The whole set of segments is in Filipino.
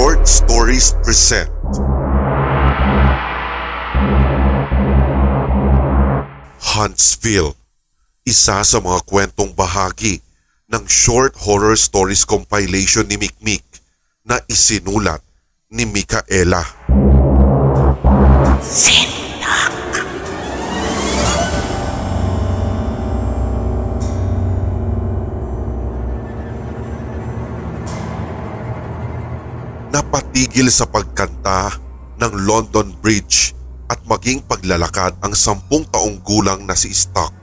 Short Stories present Huntsville Isa sa mga kwentong bahagi ng Short Horror Stories compilation ni Mikmik na isinulat ni Mikaela. Napatigil sa pagkanta ng London Bridge at maging paglalakad ang sampung taong gulang na si Stock.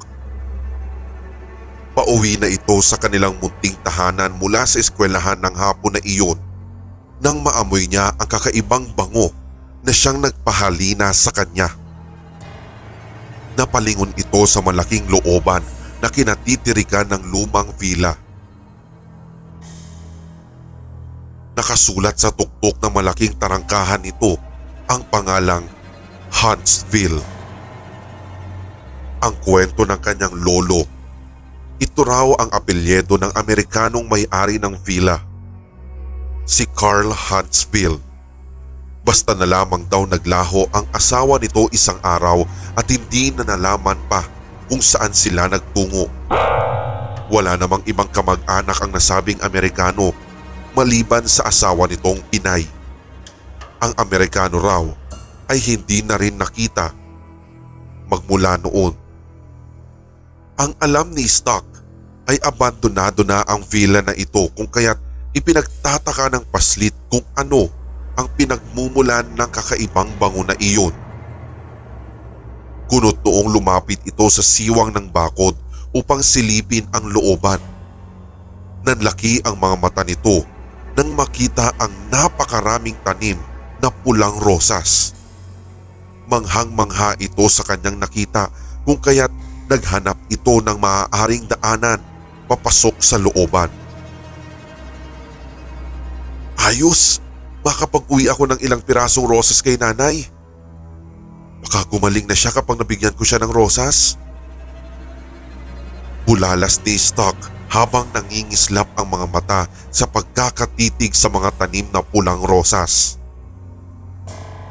Pauwi na ito sa kanilang munting tahanan mula sa eskwelahan ng hapon na iyon nang maamoy niya ang kakaibang bango na siyang nagpahalina sa kanya. Napalingon ito sa malaking looban na kinatitirikan ng lumang villa. Nakasulat sa tuktok ng malaking tarangkahan nito ang pangalang Huntsville. Ang kwento ng kanyang lolo. Ito raw ang apelyedo ng Amerikanong may-ari ng villa. Si Carl Huntsville. Basta na lamang daw naglaho ang asawa nito isang araw at hindi na nalaman pa kung saan sila nagtungo. Wala namang ibang kamag-anak ang nasabing Amerikano maliban sa asawa nitong inay. Ang Amerikano raw ay hindi na rin nakita magmula noon. Ang alam ni Stock ay abandonado na ang villa na ito kung kaya't ipinagtataka ng paslit kung ano ang pinagmumulan ng kakaibang bango na iyon. Kunot noong lumapit ito sa siwang ng bakod upang silipin ang looban. Nanlaki ang mga mata nito nang makita ang napakaraming tanim na pulang rosas. Manghang-mangha ito sa kanyang nakita kung kaya't naghanap ito ng maaaring daanan papasok sa looban. Ayos, makapag-uwi ako ng ilang pirasong rosas kay nanay. Baka gumaling na siya kapag nabigyan ko siya ng rosas. Bulalas ni Stock habang nangingislap ang mga mata sa pagkakatitig sa mga tanim na pulang rosas.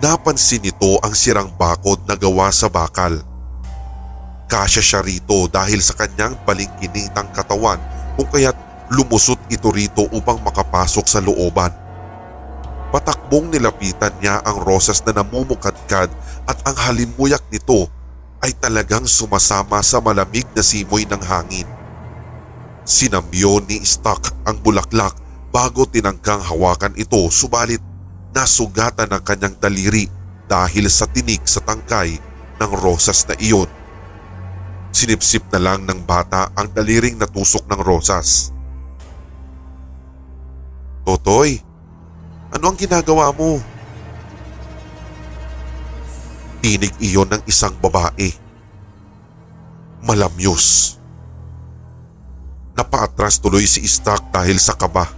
Napansin nito ang sirang bakod na gawa sa bakal. Kasya siya rito dahil sa kanyang balingkinitang katawan kung kaya't lumusot ito rito upang makapasok sa looban. Patakbong nilapitan niya ang rosas na namumukadkad at ang halimuyak nito ay talagang sumasama sa malamig na simoy ng hangin. Sinambyo ni Stock ang bulaklak bago tinangkang hawakan ito subalit nasugatan ang kanyang daliri dahil sa tinik sa tangkay ng rosas na iyon. Sinipsip na lang ng bata ang daliring natusok ng rosas. Totoy, ano ang ginagawa mo? Tinig iyon ng isang babae. Malamyos. Napaatras tuloy si Stock dahil sa kaba.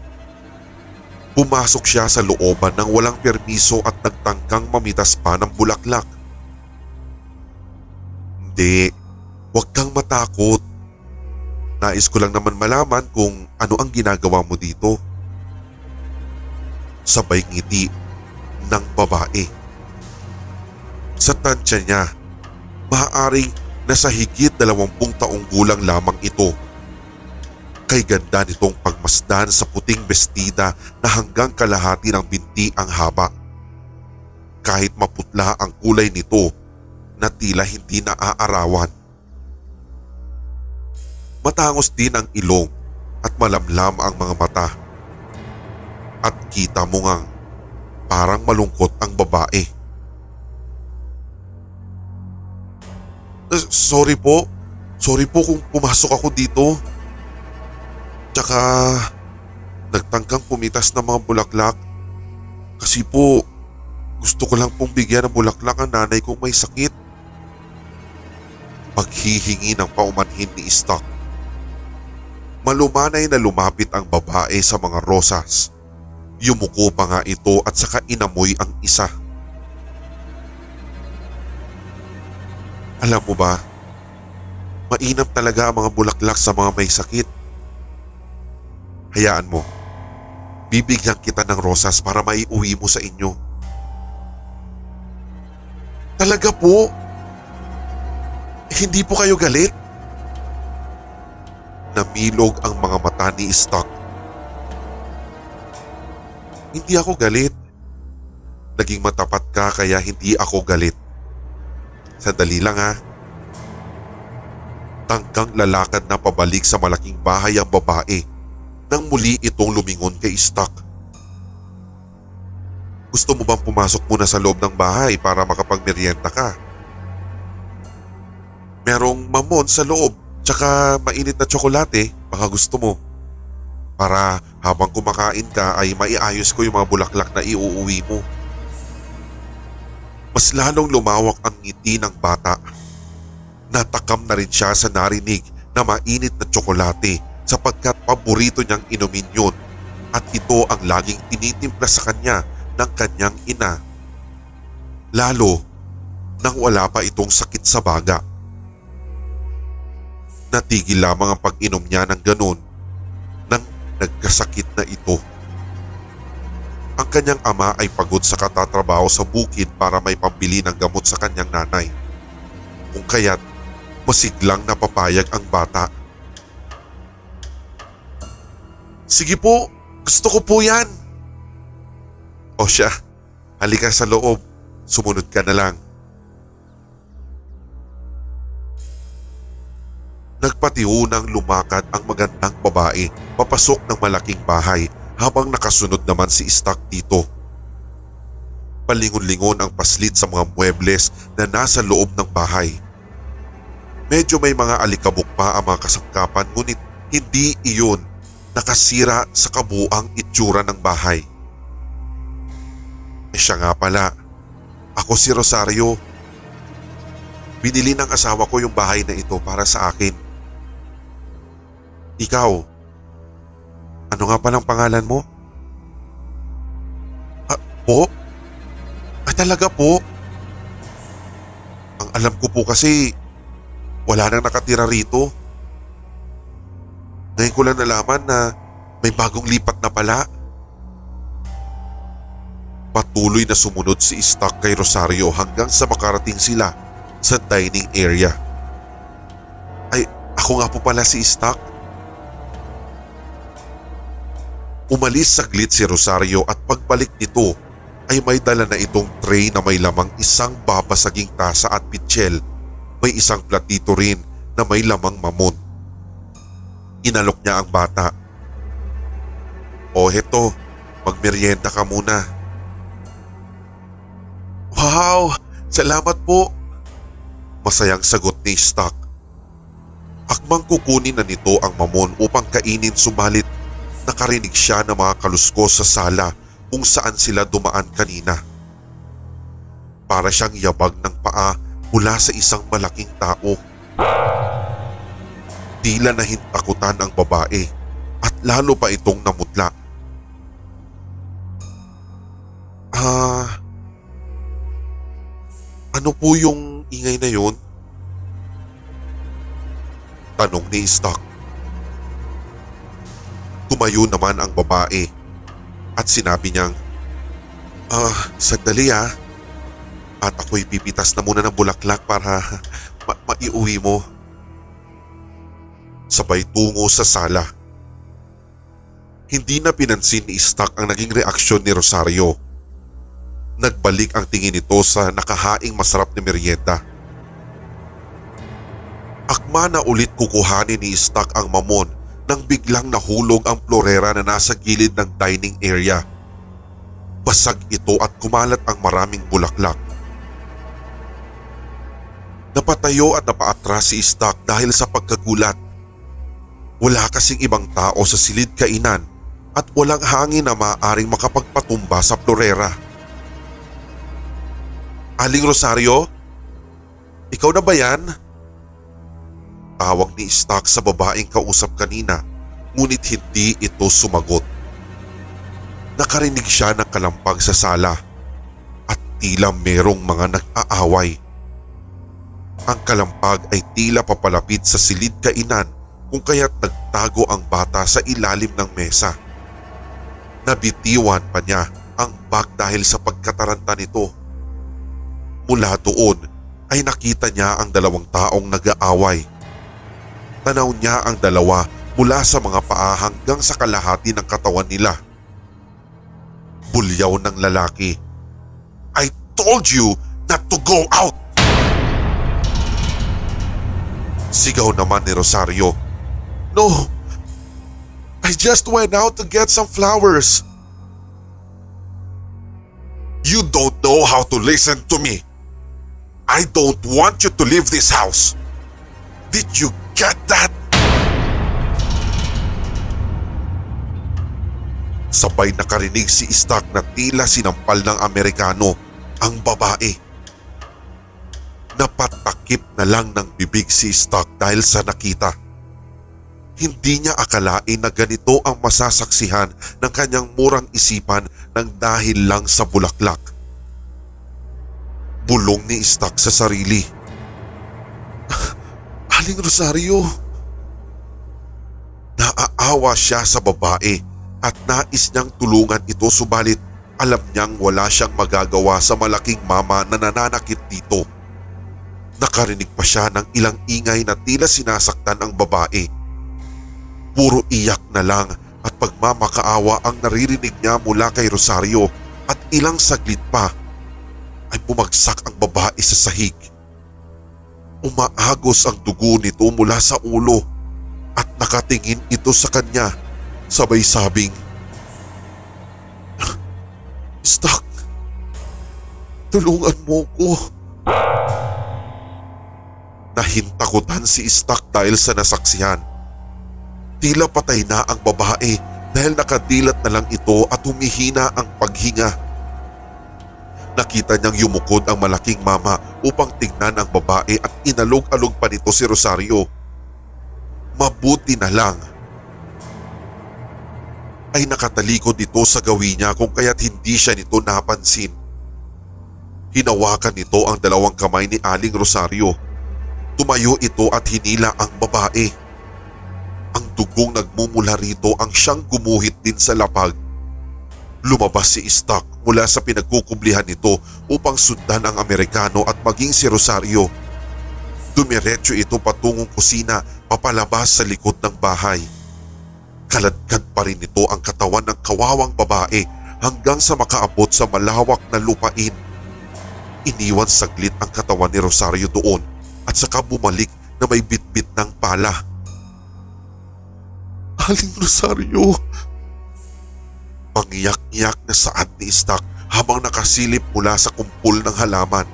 Pumasok siya sa looban ng walang permiso at nagtangkang mamitas pa ng bulaklak. Hindi, huwag kang matakot. Nais ko lang naman malaman kung ano ang ginagawa mo dito. Sabay ngiti ng babae. Sa tansya niya, maaaring nasa higit dalawampung taong gulang lamang ito Kay ganda nitong pagmasdan sa puting bestida na hanggang kalahati ng binti ang haba. Kahit maputla ang kulay nito na tila hindi naaarawan. Matangos din ang ilong at malamlam ang mga mata. At kita mo ngang parang malungkot ang babae. Uh, sorry po. Sorry po kung pumasok ako dito. Tsaka nagtangkang pumitas ng mga bulaklak. Kasi po gusto ko lang pong bigyan ng bulaklak ang nanay kong may sakit. Paghihingi ng paumanhin ni Stock. Malumanay na lumapit ang babae sa mga rosas. Yumuko pa nga ito at saka inamoy ang isa. Alam mo ba, mainam talaga ang mga bulaklak sa mga may sakit. Hayaan mo. Bibigyan kita ng rosas para maiuwi mo sa inyo. Talaga po? Hindi po kayo galit? Namilog ang mga mata ni Stock. Hindi ako galit. Naging matapat ka kaya hindi ako galit. Sandali lang ha. Tangkang lalakad na pabalik sa malaking bahay ang babae nang muli itong lumingon kay Stock. Gusto mo bang pumasok muna sa loob ng bahay para makapagmeryenta ka? Merong mamon sa loob tsaka mainit na tsokolate baka gusto mo. Para habang kumakain ka ay maiayos ko yung mga bulaklak na iuuwi mo. Mas lalong lumawak ang ngiti ng bata. Natakam na rin siya sa narinig na mainit na tsokolate sapagkat paborito niyang inumin yun at ito ang laging tinitimpla sa kanya ng kanyang ina. Lalo nang wala pa itong sakit sa baga. Natigil lamang ang pag-inom niya ng ganun nang nagkasakit na ito. Ang kanyang ama ay pagod sa katatrabaho sa bukid para may pambili ng gamot sa kanyang nanay. Kung kaya't masiglang napapayag ang bata. Sige po, gusto ko po yan. O siya, halika sa loob, sumunod ka na lang. Nagpatiunang lumakad ang magandang babae papasok ng malaking bahay habang nakasunod naman si Stock dito. Palingon-lingon ang paslit sa mga muebles na nasa loob ng bahay. Medyo may mga alikabok pa ang mga kasangkapan ngunit hindi iyon nakasira sa kabuang itsura ng bahay. Eh siya nga pala, ako si Rosario. Binili ng asawa ko yung bahay na ito para sa akin. Ikaw, ano nga palang pangalan mo? Ah, po? Ah, talaga po? Ang alam ko po kasi wala nang nakatira rito. Ngayon ko lang nalaman na may bagong lipat na pala. Patuloy na sumunod si Stock kay Rosario hanggang sa makarating sila sa dining area. Ay, ako nga po pala si Stock. Umalis saglit si Rosario at pagbalik nito ay may dala na itong tray na may lamang isang babasaging tasa at pitchel. May isang platito rin na may lamang mamon. Inalok niya ang bata. O heto, magmeryenda ka muna. Wow! Salamat po! Masayang sagot ni Stock. Akmang kukunin na nito ang mamon upang kainin sumalit nakarinig siya ng mga kaluskos sa sala kung saan sila dumaan kanina. Para siyang yabag ng paa mula sa isang malaking tao. Tila nahintakutan ang babae at lalo pa itong namutla. Ah, ano po yung ingay na yun? Tanong ni Stock. Tumayo naman ang babae at sinabi niyang, Ah, sandali ah. At ako'y pipitas na muna ng bulaklak para ma- maiuwi mo. Sabay tungo sa sala. Hindi na pinansin ni Stock ang naging reaksyon ni Rosario. Nagbalik ang tingin nito sa nakahaing masarap na merienda. Akma na ulit kukuhanin ni Stock ang mamon nang biglang nahulog ang florera na nasa gilid ng dining area. Basag ito at kumalat ang maraming bulaklak. Napatayo at napaatras si Stock dahil sa pagkagulat. Wala kasing ibang tao sa silid kainan at walang hangin na maaaring makapagpatumba sa florera. Aling Rosario? Ikaw na ba yan? Tawag ni Stock sa babaeng kausap kanina ngunit hindi ito sumagot. Nakarinig siya ng kalampag sa sala at tila merong mga nag-aaway. Ang kalampag ay tila papalapit sa silid kainan kung kaya't nagtago ang bata sa ilalim ng mesa. Nabitiwan pa niya ang bag dahil sa pagkataranta nito. Mula doon ay nakita niya ang dalawang taong nag-aaway. Tanaw niya ang dalawa mula sa mga paa hanggang sa kalahati ng katawan nila. Bulyaw ng lalaki. I told you not to go out! Sigaw naman ni Rosario. No! I just went out to get some flowers. You don't know how to listen to me. I don't want you to leave this house. Did you get that? Sabay nakarinig si Stock na tila sinampal ng Amerikano ang babae. Napatakip na lang ng bibig si Stock dahil sa nakita. Hindi niya akalain na ganito ang masasaksihan ng kanyang murang isipan ng dahil lang sa bulaklak. Bulong ni Stock sa sarili. Aling Rosario. Naaawa siya sa babae at nais niyang tulungan ito subalit alam niyang wala siyang magagawa sa malaking mama na nananakit dito. Nakarinig pa siya ng ilang ingay na tila sinasaktan ang babae. Puro iyak na lang at pagmamakaawa ang naririnig niya mula kay Rosario at ilang saglit pa ay bumagsak ang babae sa sahig. Umaagos ang dugo nito mula sa ulo at nakatingin ito sa kanya sabay sabing, Stuck! Tulungan mo ko! Nahintakutan si Stuck dahil sa nasaksihan. Tila patay na ang babae dahil nakadilat na lang ito at humihina ang paghinga. Nakita niyang yumukod ang malaking mama upang tignan ang babae at inalog-alog pa nito si Rosario. Mabuti na lang ay nakatalikod ito sa gawin niya kung kaya't hindi siya nito napansin. Hinawakan nito ang dalawang kamay ni Aling Rosario. Tumayo ito at hinila ang babae. Ang dugong nagmumula rito ang siyang gumuhit din sa lapag. Lumabas si Stock mula sa pinagkukublihan nito upang sundan ang Amerikano at maging si Rosario. Dumiretso ito patungong kusina papalabas sa likod ng bahay. Kaladkad pa rin ito ang katawan ng kawawang babae hanggang sa makaabot sa malawak na lupain. Iniwan saglit ang katawan ni Rosario doon at saka bumalik na may bitbit ng pala. Aling Rosario! Pangiyak-iyak na saad ni Stock habang nakasilip mula sa kumpul ng halaman.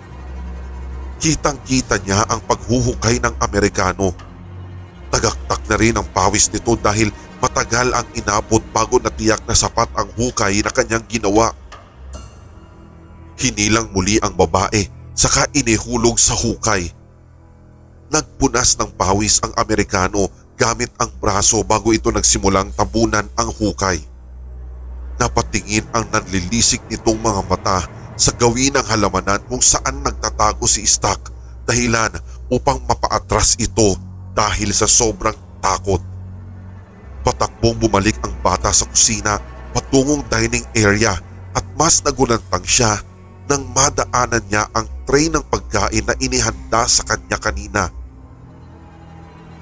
Kitang-kita niya ang paghuhukay ng Amerikano. Tagaktak na rin ang pawis nito dahil matagal ang inabot bago natiyak na sapat ang hukay na kanyang ginawa. Hinilang muli ang babae saka inihulog sa hukay. Nagpunas ng pawis ang Amerikano gamit ang braso bago ito nagsimulang tabunan ang hukay. Napatingin ang nanlilisik nitong mga mata sa gawin ng halamanan kung saan nagtatago si Stock dahilan upang mapaatras ito dahil sa sobrang takot. Patakbong bumalik ang bata sa kusina patungong dining area at mas nagulantang siya nang madaanan niya ang tray ng pagkain na inihanda sa kanya kanina.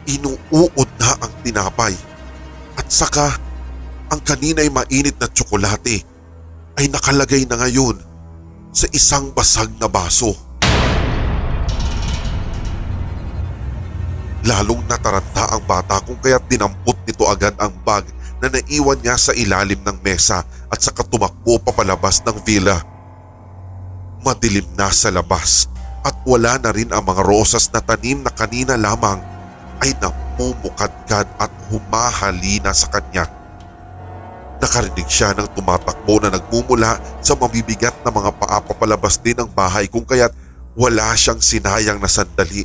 Inuuod na ang tinapay at saka ang kanina'y mainit na tsokolate ay nakalagay na ngayon sa isang basag na baso. Lalong nataranta ang bata kung kaya't dinampot nito agad ang bag na naiwan niya sa ilalim ng mesa at saka tumakbo papalabas ng villa. Madilim na sa labas at wala na rin ang mga rosas na tanim na kanina lamang ay namumukadkad at humahalina sa kanya. Nakarinig siya ng tumatakbo na nagmumula sa mabibigat na mga paa papalabas din ng bahay kung kaya't wala siyang sinayang na sandali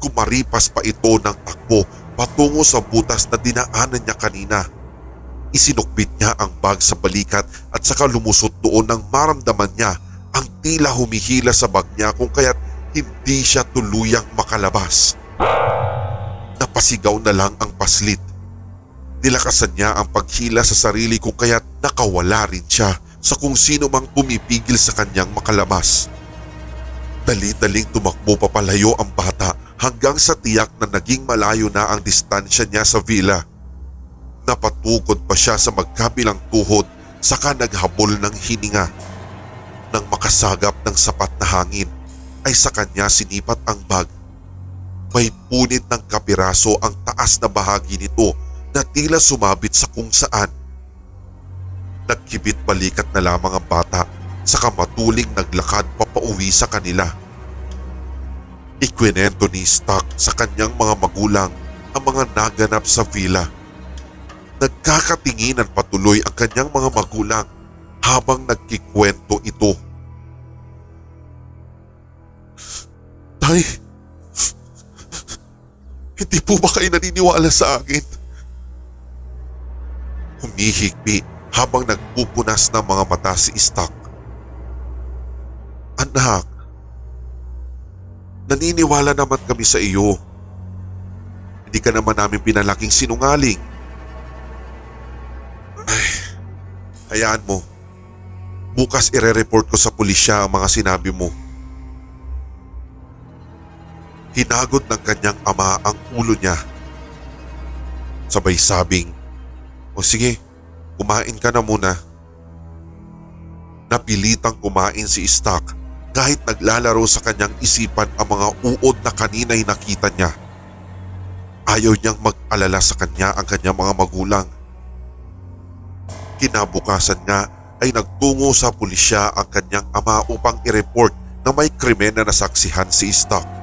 Kumaripas pa ito ng takbo patungo sa butas na dinaanan niya kanina. Isinukbit niya ang bag sa balikat at saka lumusot doon nang maramdaman niya ang tila humihila sa bag niya kung kaya't hindi siya tuluyang makalabas. Napasigaw na lang ang paslit. Nilakasan niya ang paghila sa sarili kung kaya't nakawala rin siya sa kung sino mang pumipigil sa kanyang makalabas. Dali-daling tumakbo papalayo ang bata hanggang sa tiyak na naging malayo na ang distansya niya sa villa. Napatukod pa siya sa magkabilang tuhod saka naghabol ng hininga. Nang makasagap ng sapat na hangin ay sa kanya sinipat ang bag. May punit ng kapiraso ang taas na bahagi nito na tila sumabit sa kung saan. Nagkibit balikat na lamang ang bata saka matuling naglakad papauwi sa kanila. Ikwinento ni Stock sa kanyang mga magulang ang mga naganap sa villa. Nagkakatinginan patuloy ang kanyang mga magulang habang nagkikwento ito. Tay, hindi po ba kayo naniniwala sa akin? Humihigpi habang nagpupunas ng mga mata si Stock. Anak, naniniwala naman kami sa iyo. Hindi ka naman namin pinalaking sinungaling. Ay, hayaan mo. Bukas ire-report ko sa pulisya ang mga sinabi mo. Hinagod ng kanyang ama ang ulo niya. Sabay sabing, O sige, kumain ka na muna. Napilitang kumain si Stock kahit naglalaro sa kanyang isipan ang mga uod na kanina'y nakita niya. Ayaw niyang mag-alala sa kanya ang kanyang mga magulang. Kinabukasan nga ay nagtungo sa pulisya ang kanyang ama upang i-report na may krimen na nasaksihan si Stock.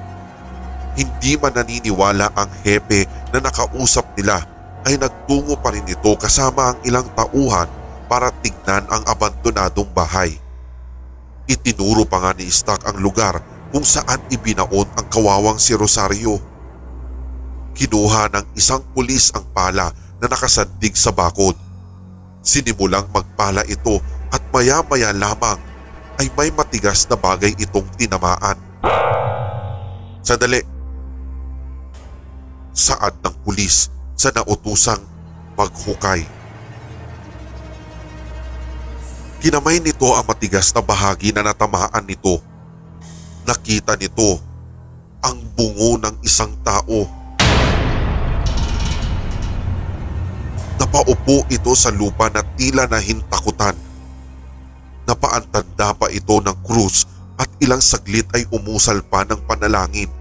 Hindi man naniniwala ang hepe na nakausap nila ay nagtungo pa rin ito kasama ang ilang tauhan para tignan ang abandonadong bahay. Itinuro pa nga ni Stock ang lugar kung saan ibinaon ang kawawang si Rosario. Kinuha ng isang pulis ang pala na nakasandig sa bakod. Sinimulang magpala ito at maya-maya lamang ay may matigas na bagay itong tinamaan. Sadali. Saad ng pulis sa nautusang maghukay. Kinamay nito ang matigas na bahagi na natamaan nito. Nakita nito ang bungo ng isang tao. Napaupo ito sa lupa na tila nahintakutan. Napaantanda pa ito ng krus at ilang saglit ay umusal pa ng panalangin.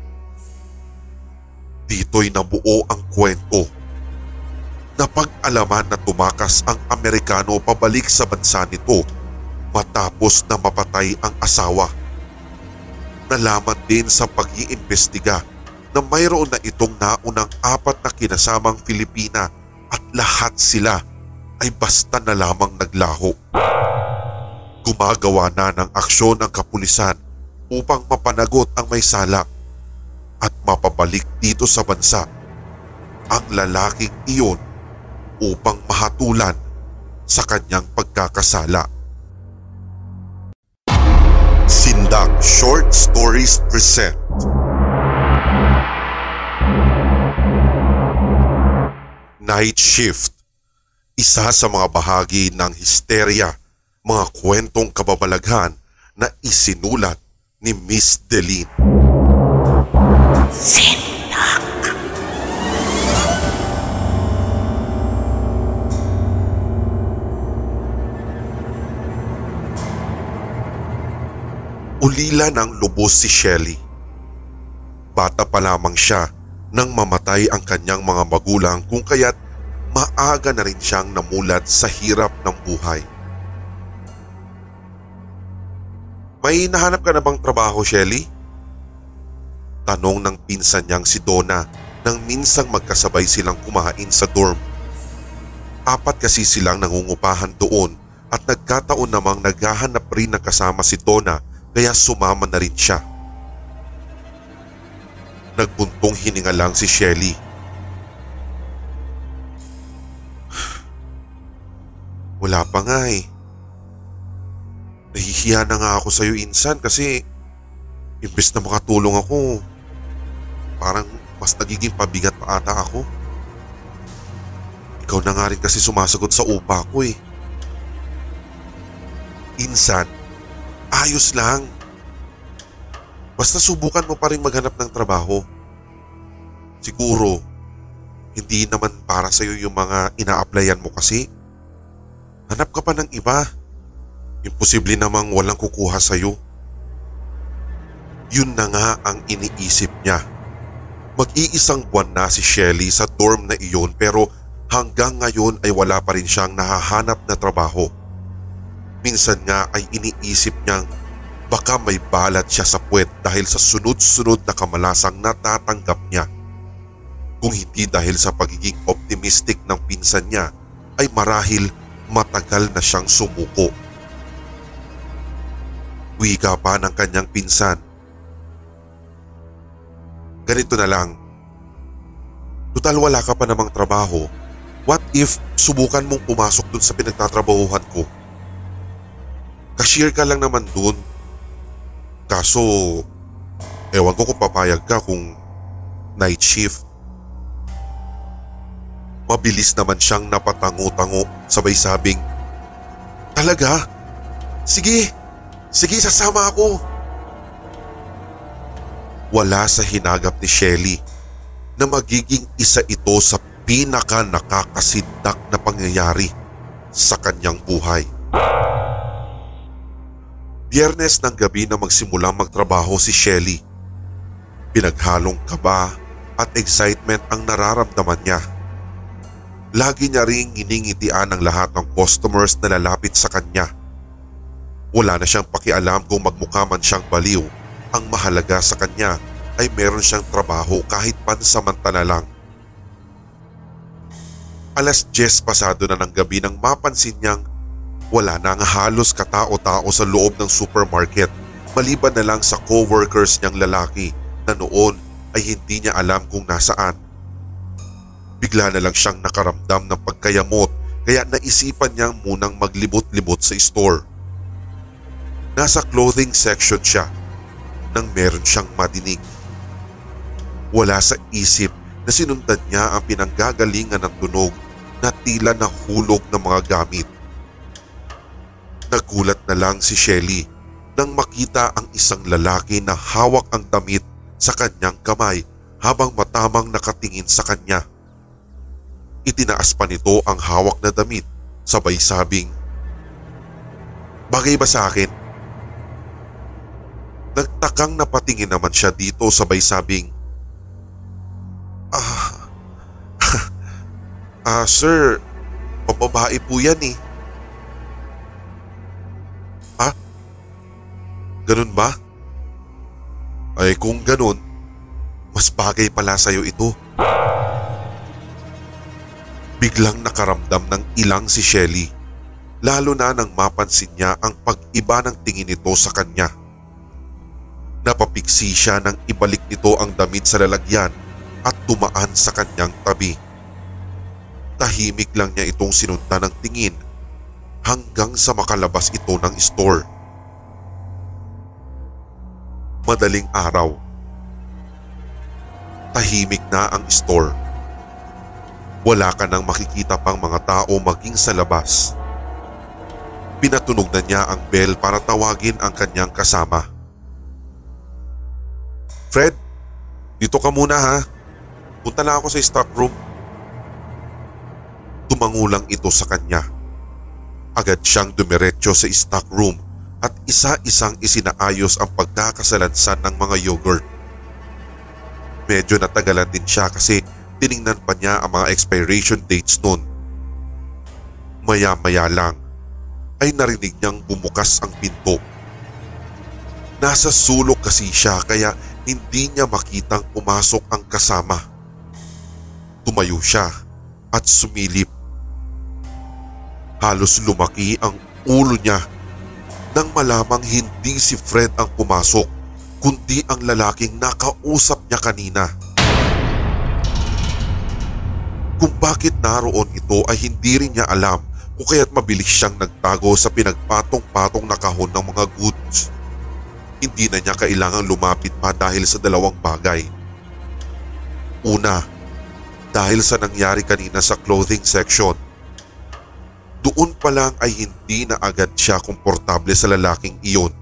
Dito'y nabuo ang kwento. Napag-alaman na tumakas ang Amerikano pabalik sa bansa nito matapos na mapatay ang asawa. Nalaman din sa pag-iimbestiga na mayroon na itong naunang apat na kinasamang Filipina at lahat sila ay basta na lamang naglaho. Gumagawa na ng aksyon ang kapulisan upang mapanagot ang may sala at mapabalik dito sa bansa ang lalaking iyon upang mahatulan sa kanyang pagkakasala. Sindak Short Stories present Night Shift Isa sa mga bahagi ng histerya, mga kwentong kababalaghan na isinulat ni Miss Deline. Ulila ng lubos si Shelly. Bata pa lamang siya nang mamatay ang kanyang mga magulang kung kaya't maaga na rin siyang namulat sa hirap ng buhay. May nahanap ka na bang trabaho, Shelly? Tanong ng pinsan niyang si Donna nang minsang magkasabay silang kumain sa dorm. Apat kasi silang nangungupahan doon at nagkataon namang naghahanap rin ng kasama si Donna kaya sumama na rin siya. Nagbuntong hininga lang si Shelly. Wala pa nga eh. Nahihiya na nga ako sa'yo insan kasi imbes na makatulong ako, parang mas nagiging pabigat pa ata ako. Ikaw na nga rin kasi sumasagot sa upa ko eh. Insan, ayos lang. Basta subukan mo pa rin maghanap ng trabaho. Siguro, hindi naman para sa'yo yung mga ina-applyan mo kasi. Hanap ka pa ng iba. Imposible namang walang kukuha sa'yo. Yun na nga ang iniisip niya. Mag-iisang buwan na si Shelly sa dorm na iyon pero hanggang ngayon ay wala pa rin siyang nahahanap na trabaho. Minsan nga ay iniisip niyang baka may balat siya sa puwet dahil sa sunod-sunod na kamalasang natatanggap niya. Kung hindi dahil sa pagiging optimistic ng pinsan niya ay marahil matagal na siyang sumuko. Wika pa ng kanyang pinsan. Ganito na lang. Tutal wala ka pa namang trabaho. What if subukan mong pumasok dun sa pinagtatrabahuhan ko? Cashier ka lang naman dun. Kaso, ewan ko kung papayag ka kung night shift. Mabilis naman siyang napatango-tango sabay sabing, Talaga? Sige, sige sasama ako. Wala sa hinagap ni Shelly na magiging isa ito sa pinaka nakakasindak na pangyayari sa kanyang buhay. Biyernes ng gabi na magsimulang magtrabaho si Shelly. Pinaghalong kaba at excitement ang nararamdaman niya. Lagi niya ring iningitian ang lahat ng customers na lalapit sa kanya. Wala na siyang pakialam kung magmukha man siyang baliw. Ang mahalaga sa kanya ay meron siyang trabaho kahit pansamantala lang. Alas 10 pasado na ng gabi nang mapansin niyang wala na ang halos katao-tao sa loob ng supermarket maliban na lang sa co-workers niyang lalaki na noon ay hindi niya alam kung nasaan. Bigla na lang siyang nakaramdam ng pagkayamot kaya naisipan niyang munang maglibot-libot sa store. Nasa clothing section siya nang meron siyang madinig. Wala sa isip na sinundan niya ang pinanggagalingan ng tunog na tila nahulog ng mga gamit. Nagulat na lang si Shelly nang makita ang isang lalaki na hawak ang damit sa kanyang kamay habang matamang nakatingin sa kanya. Itinaas pa nito ang hawak na damit sabay sabing, Bagay ba sa akin? Nagtakang napatingin naman siya dito sabay sabing, Ah, ah sir, pababae po yan eh. Ha? Ganun ba? Ay kung ganun, mas bagay pala sa'yo ito. Biglang nakaramdam ng ilang si Shelly, lalo na nang mapansin niya ang pag-iba ng tingin nito sa kanya. Napapiksi siya nang ibalik nito ang damit sa lalagyan at dumaan sa kanyang tabi. Tahimik lang niya itong sinundan ng tingin hanggang sa makalabas ito ng store. Madaling araw. Tahimik na ang store. Wala ka nang makikita pang mga tao maging sa labas. Pinatunog na niya ang bell para tawagin ang kanyang kasama. Fred, dito ka muna ha. Punta na ako sa stock room. Tumangulang ito sa kanya. Agad siyang dumiretso sa stock room at isa-isang isinaayos ang pagkakasalansan ng mga yogurt. Medyo natagalan din siya kasi tiningnan pa niya ang mga expiration dates noon. Maya-maya lang ay narinig niyang bumukas ang pinto. Nasa sulok kasi siya kaya hindi niya makitang pumasok ang kasama. Tumayo siya at sumilip. Halos lumaki ang ulo niya nang malamang hindi si Fred ang pumasok kundi ang lalaking nakausap niya kanina. Kung bakit naroon ito ay hindi rin niya alam kung kaya't mabilis siyang nagtago sa pinagpatong-patong na kahon ng mga goods. Hindi na niya kailangang lumapit pa dahil sa dalawang bagay. Una, dahil sa nangyari kanina sa clothing section. Doon pa lang ay hindi na agad siya komportable sa lalaking iyon.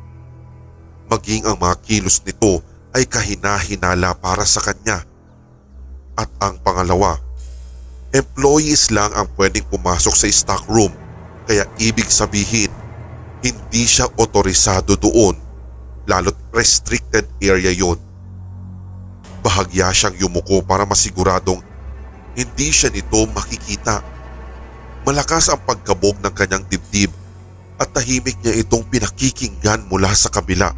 Maging ang mga kilos nito ay kahina-hinala para sa kanya. At ang pangalawa, employees lang ang pwedeng pumasok sa stock room kaya ibig sabihin hindi siya otorisado doon lalo't restricted area yon. Bahagya siyang yumuko para masiguradong hindi siya nito makikita. Malakas ang pagkabog ng kanyang dibdib at tahimik niya itong pinakikinggan mula sa kabila.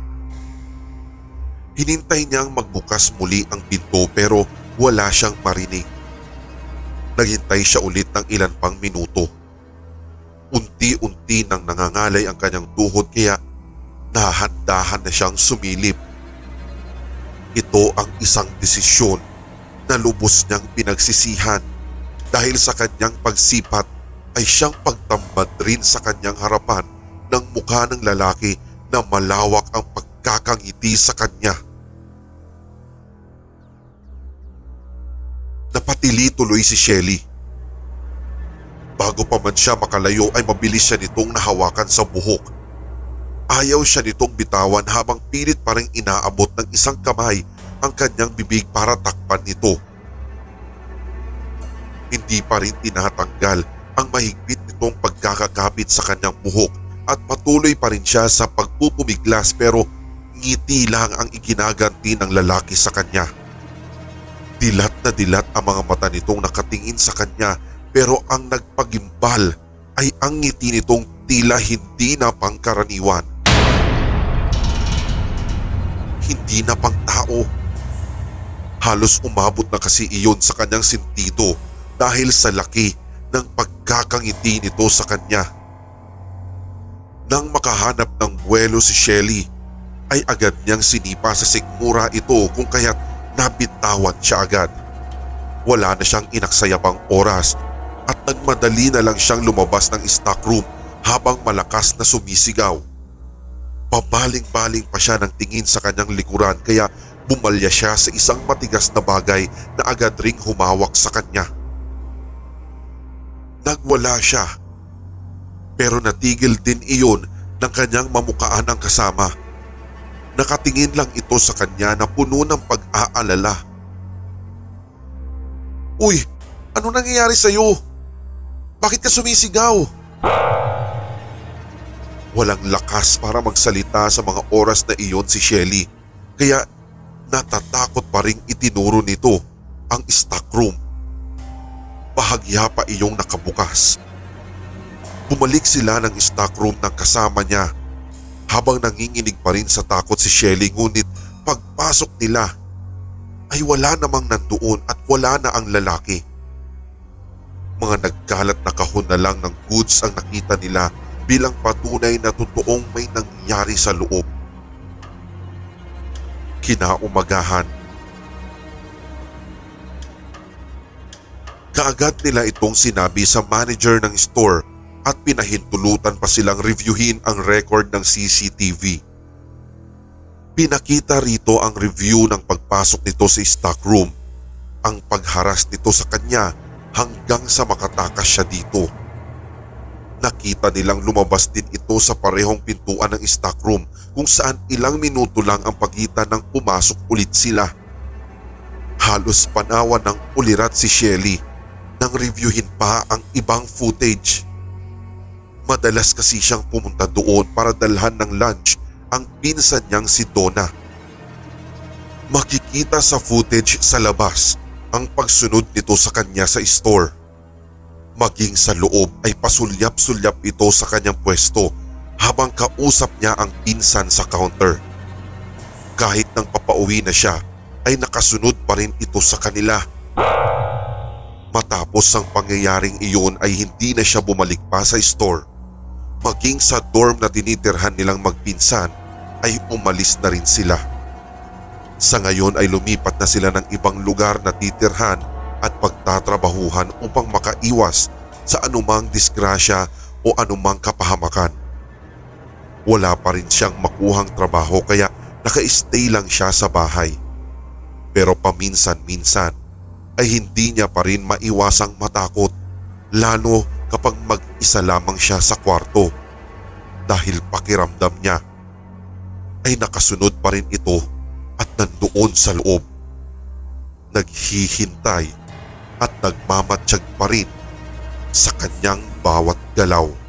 Hinintay niyang magbukas muli ang pinto pero wala siyang marinig. Naghintay siya ulit ng ilan pang minuto. Unti-unti nang nangangalay ang kanyang tuhod kaya nahandahan na siyang sumilip. Ito ang isang desisyon na lubos niyang pinagsisihan dahil sa kanyang pagsipat ay siyang pagtambad rin sa kanyang harapan ng mukha ng lalaki na malawak ang pagkakangiti sa kanya. Napatili tuloy si Shelly. Bago pa man siya makalayo ay mabilis siya nitong nahawakan sa buhok. Ayaw siya nitong bitawan habang pilit pa rin inaabot ng isang kamay ang kanyang bibig para takpan ito. Hindi pa rin tinatanggal ang mahigpit nitong pagkakakapit sa kanyang buhok at patuloy pa rin siya sa pagpupumiglas pero ngiti lang ang iginaganti ng lalaki sa kanya. Dilat na dilat ang mga mata nitong nakatingin sa kanya pero ang nagpagimbal ay ang ngiti nitong tila hindi na pangkaraniwan. Hindi na pang tao. Halos umabot na kasi iyon sa kanyang sentido dahil sa laki ng pagkakangiti nito sa kanya. Nang makahanap ng buwelo si Shelly, ay agad niyang sinipa sa sigmura ito kung kaya't nabitawan siya agad. Wala na siyang inaksaya pang oras at nagmadali na lang siyang lumabas ng stock room habang malakas na sumisigaw. Pabaling-baling pa siya ng tingin sa kanyang likuran kaya bumalya siya sa isang matigas na bagay na agad ring humawak sa kanya. Nagwala siya pero natigil din iyon ng kanyang mamukaan ang kasama. Nakatingin lang ito sa kanya na puno ng pag-aalala. Uy, ano nangyayari sa iyo? Bakit ka sumisigaw? Walang lakas para magsalita sa mga oras na iyon si Shelly kaya natatakot pa rin itinuro nito ang stock room. Bahagya pa iyong nakabukas. Bumalik sila ng stock room ng kasama niya habang nanginginig pa rin sa takot si Shelly ngunit pagpasok nila ay wala namang nandoon at wala na ang lalaki. Mga nagkalat na kahon na lang ng goods ang nakita nila bilang patunay na totoong may nangyari sa loob. Kinaumagahan. Kaagad nila itong sinabi sa manager ng store at pinahintulutan pa silang reviewin ang record ng CCTV. Pinakita rito ang review ng pagpasok nito sa stock room, ang pagharas nito sa kanya hanggang sa makatakas siya dito. Nakita nilang lumabas din ito sa parehong pintuan ng stock room kung saan ilang minuto lang ang pagitan ng pumasok ulit sila. Halos panawan ng ulirat si Shelly nang reviewin pa ang ibang footage. Madalas kasi siyang pumunta doon para dalhan ng lunch ang pinsan niyang si Donna. Makikita sa footage sa labas ang pagsunod nito sa kanya sa store. Maging sa loob ay pasulyap-sulyap ito sa kanyang pwesto habang kausap niya ang pinsan sa counter. Kahit nang papauwi na siya ay nakasunod pa rin ito sa kanila. Matapos ang pangyayaring iyon ay hindi na siya bumalik pa sa store maging sa dorm na tinitirhan nilang magpinsan ay umalis na rin sila. Sa ngayon ay lumipat na sila ng ibang lugar na titirhan at pagtatrabahuhan upang makaiwas sa anumang disgrasya o anumang kapahamakan. Wala pa rin siyang makuhang trabaho kaya naka-stay lang siya sa bahay. Pero paminsan-minsan ay hindi niya pa rin maiwasang matakot lalo kapag mag-isa lamang siya sa kwarto dahil pakiramdam niya ay nakasunod pa rin ito at nandoon sa loob. Naghihintay at nagmamatsyag pa rin sa kanyang bawat galaw.